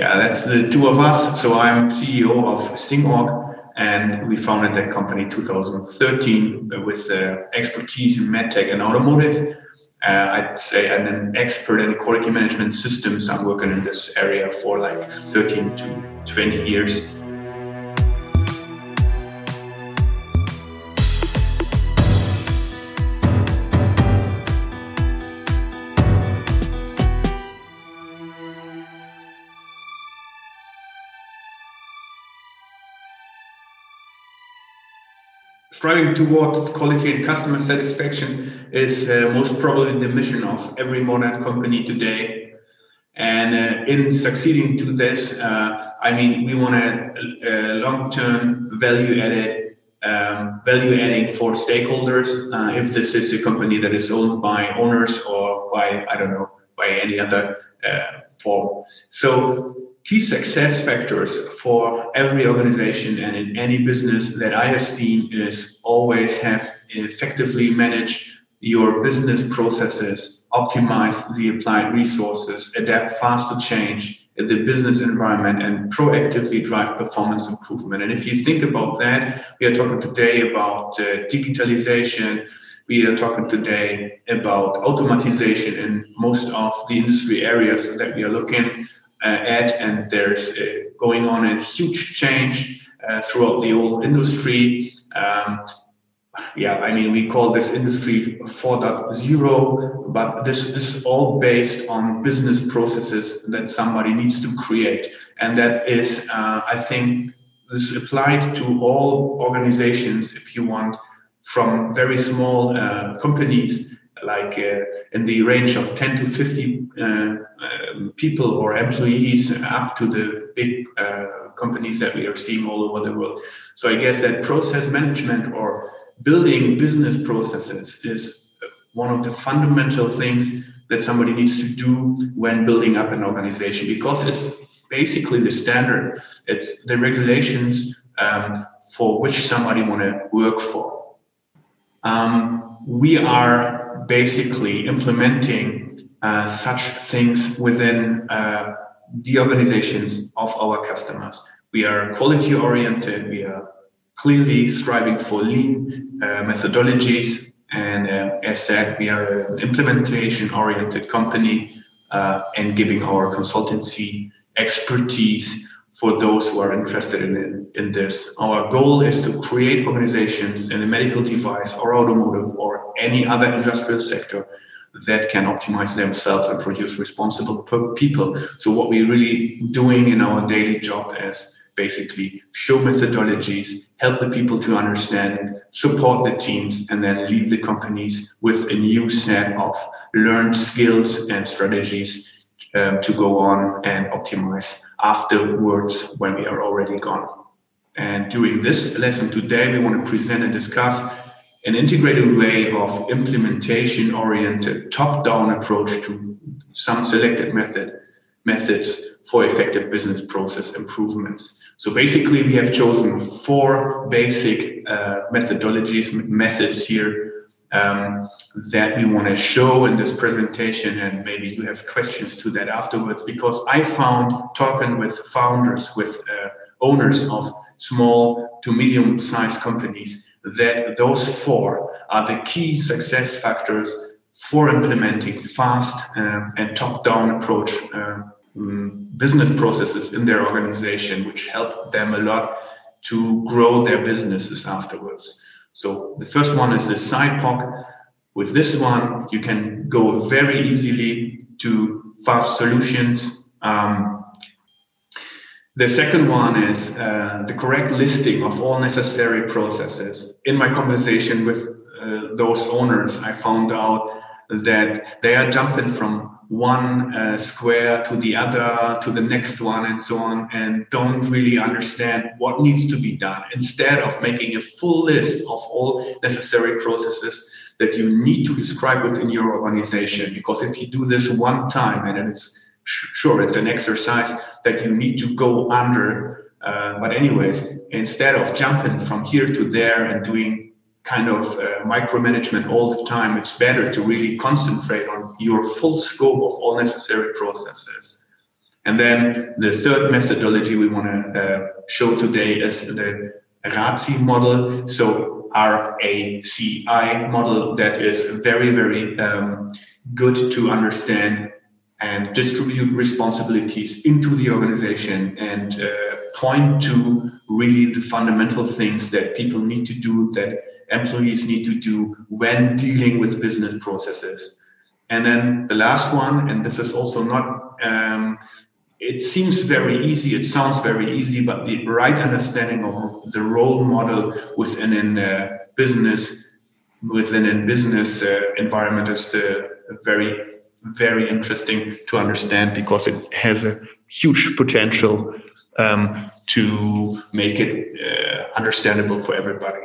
yeah, that's the two of us. So I'm CEO of Stingorg, and we founded that company 2013 with uh, expertise in medtech and automotive. Uh, I'd say I'm an expert in quality management systems. I'm working in this area for like 13 to 20 years. Striving towards quality and customer satisfaction is uh, most probably the mission of every modern company today. And uh, in succeeding to this, uh, I mean, we want a, a long-term value added, um, value adding for stakeholders. Uh, if this is a company that is owned by owners or by, I don't know, by any other uh, form. So key success factors for every organization and in any business that I have seen is always have effectively manage your business processes, optimize the applied resources, adapt fast to change in the business environment and proactively drive performance improvement. And if you think about that, we are talking today about uh, digitalization. We are talking today about automatization in most of the industry areas that we are looking at, and there's uh, going on a huge change uh, throughout the whole industry. Um, yeah, I mean, we call this industry 4.0, but this is all based on business processes that somebody needs to create. And that is, uh, I think, this applied to all organizations, if you want, from very small uh, companies like uh, in the range of 10 to 50 uh, people or employees up to the big uh, companies that we are seeing all over the world. So I guess that process management or building business processes is one of the fundamental things that somebody needs to do when building up an organization because it's basically the standard. It's the regulations um, for which somebody want to work for. Um, we are basically implementing uh, such things within uh, the organizations of our customers. We are quality oriented. We are clearly striving for lean uh, methodologies. And uh, as said, we are an implementation oriented company and giving our consultancy expertise for those who are interested in, in this. Our goal is to create organizations in the medical device or automotive or any other industrial sector that can optimize themselves and produce responsible people. So what we're really doing in our daily job is basically show methodologies, help the people to understand support the teams, and then leave the companies with a new set of learned skills and strategies um, to go on and optimize afterwards when we are already gone. And during this lesson today, we want to present and discuss an integrated way of implementation oriented top down approach to some selected method methods for effective business process improvements. So basically, we have chosen four basic uh, methodologies, methods here um, that we want to show in this presentation and maybe you have questions to that afterwards because i found talking with founders with uh, owners of small to medium sized companies that those four are the key success factors for implementing fast uh, and top down approach uh, business processes in their organization which help them a lot to grow their businesses afterwards so the first one is the SIPOC. With this one, you can go very easily to fast solutions. Um, the second one is uh, the correct listing of all necessary processes. In my conversation with uh, those owners, I found out that they are jumping from one uh, square to the other to the next one and so on and don't really understand what needs to be done instead of making a full list of all necessary processes that you need to describe within your organization because if you do this one time and it's sure it's an exercise that you need to go under uh, but anyways instead of jumping from here to there and doing kind of uh, micromanagement all the time, it's better to really concentrate on your full scope of all necessary processes. And then the third methodology we want to uh, show today is the RACI model. So RACI model that is very, very um, good to understand and distribute responsibilities into the organization and uh, point to really the fundamental things that people need to do, that employees need to do when dealing with business processes. And then the last one, and this is also not, um, it seems very easy, it sounds very easy, but the right understanding of the role model within a uh, business, within a business uh, environment is uh, very very interesting to understand because it has a huge potential um, to make it uh, understandable for everybody.